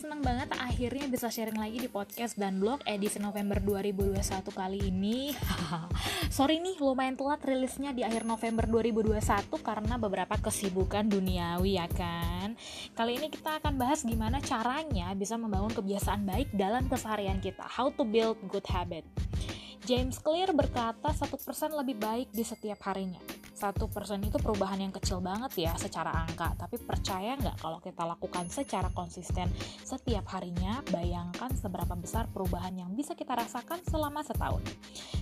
senang banget akhirnya bisa sharing lagi di podcast dan blog edisi November 2021 kali ini. Sorry nih lumayan telat rilisnya di akhir November 2021 karena beberapa kesibukan duniawi ya kan? Kali ini kita akan bahas gimana caranya bisa membangun kebiasaan baik dalam keseharian kita. How to build good habit. James Clear berkata satu persen lebih baik di setiap harinya satu persen itu perubahan yang kecil banget ya secara angka. Tapi percaya nggak kalau kita lakukan secara konsisten setiap harinya? Bayangkan seberapa besar perubahan yang bisa kita rasakan selama setahun.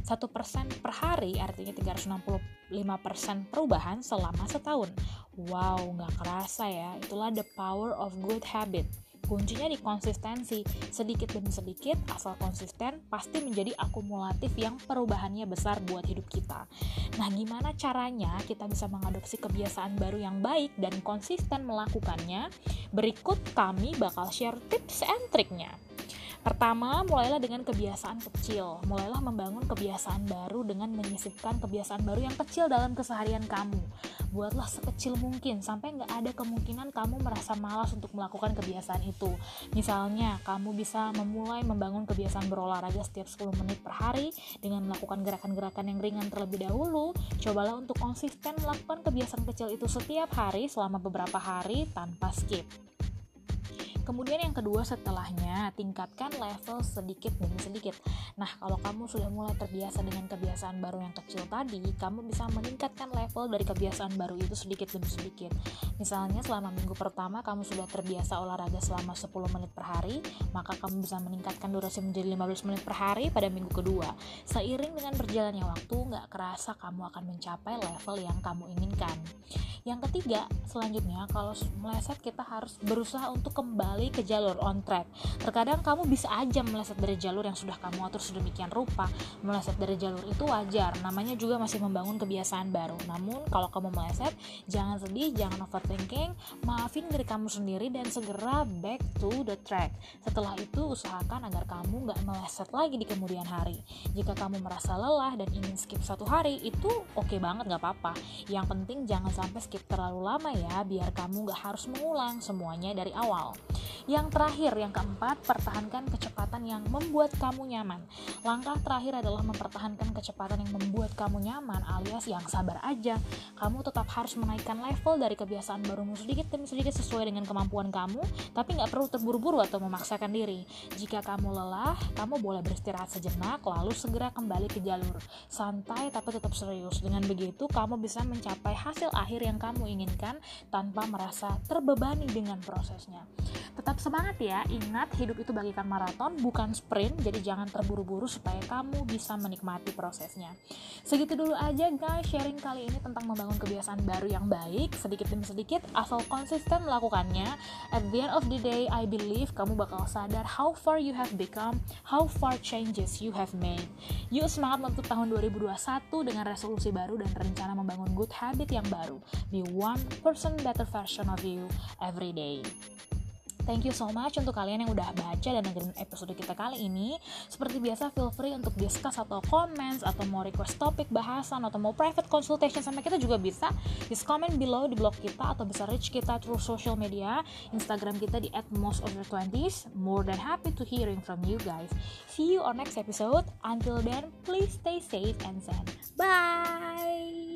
Satu persen per hari artinya 365 persen perubahan selama setahun. Wow nggak kerasa ya. Itulah the power of good habit Kuncinya di konsistensi, sedikit demi sedikit, asal konsisten, pasti menjadi akumulatif yang perubahannya besar buat hidup kita. Nah, gimana caranya kita bisa mengadopsi kebiasaan baru yang baik dan konsisten melakukannya? Berikut kami bakal share tips and triknya. Pertama, mulailah dengan kebiasaan kecil. Mulailah membangun kebiasaan baru dengan menyisipkan kebiasaan baru yang kecil dalam keseharian kamu. Buatlah sekecil mungkin sampai nggak ada kemungkinan kamu merasa malas untuk melakukan kebiasaan itu. Misalnya, kamu bisa memulai membangun kebiasaan berolahraga setiap 10 menit per hari dengan melakukan gerakan-gerakan yang ringan terlebih dahulu. Cobalah untuk konsisten melakukan kebiasaan kecil itu setiap hari selama beberapa hari tanpa skip. Kemudian yang kedua setelahnya, tingkatkan level sedikit demi sedikit. Nah, kalau kamu sudah mulai terbiasa dengan kebiasaan baru yang kecil tadi, kamu bisa meningkatkan level dari kebiasaan baru itu sedikit demi sedikit. Misalnya selama minggu pertama kamu sudah terbiasa olahraga selama 10 menit per hari, maka kamu bisa meningkatkan durasi menjadi 15 menit per hari pada minggu kedua. Seiring dengan berjalannya waktu, nggak kerasa kamu akan mencapai level yang kamu inginkan. Yang ketiga, selanjutnya kalau meleset kita harus berusaha untuk kembali kembali ke jalur on track. Terkadang kamu bisa aja meleset dari jalur yang sudah kamu atur sedemikian rupa. Meleset dari jalur itu wajar, namanya juga masih membangun kebiasaan baru. Namun kalau kamu meleset, jangan sedih, jangan overthinking, maafin diri kamu sendiri dan segera back to the track. Setelah itu usahakan agar kamu nggak meleset lagi di kemudian hari. Jika kamu merasa lelah dan ingin skip satu hari, itu oke okay banget nggak apa-apa. Yang penting jangan sampai skip terlalu lama ya, biar kamu nggak harus mengulang semuanya dari awal. Yang terakhir, yang keempat, pertahankan kecepatan yang membuat kamu nyaman. Langkah terakhir adalah mempertahankan kecepatan yang membuat kamu nyaman, alias yang sabar aja. Kamu tetap harus menaikkan level dari kebiasaan barumu sedikit demi sedikit sesuai dengan kemampuan kamu, tapi nggak perlu terburu-buru atau memaksakan diri. Jika kamu lelah, kamu boleh beristirahat sejenak, lalu segera kembali ke jalur. Santai tapi tetap serius. Dengan begitu, kamu bisa mencapai hasil akhir yang kamu inginkan tanpa merasa terbebani dengan prosesnya. Tetap semangat ya, ingat hidup itu bagikan maraton bukan sprint, jadi jangan terburu-buru supaya kamu bisa menikmati prosesnya. Segitu dulu aja guys sharing kali ini tentang membangun kebiasaan baru yang baik, sedikit demi sedikit, asal konsisten melakukannya. At the end of the day, I believe kamu bakal sadar how far you have become, how far changes you have made. Yuk semangat untuk tahun 2021 dengan resolusi baru dan rencana membangun good habit yang baru. Be one person better version of you every day. Thank you so much untuk kalian yang udah baca dan dengerin episode kita kali ini. Seperti biasa, feel free untuk discuss atau comments atau mau request topik bahasan atau mau private consultation sama kita juga bisa. Just comment below di blog kita atau bisa reach kita through social media. Instagram kita di at most of your 20s. More than happy to hearing from you guys. See you on next episode. Until then, please stay safe and zen. Bye!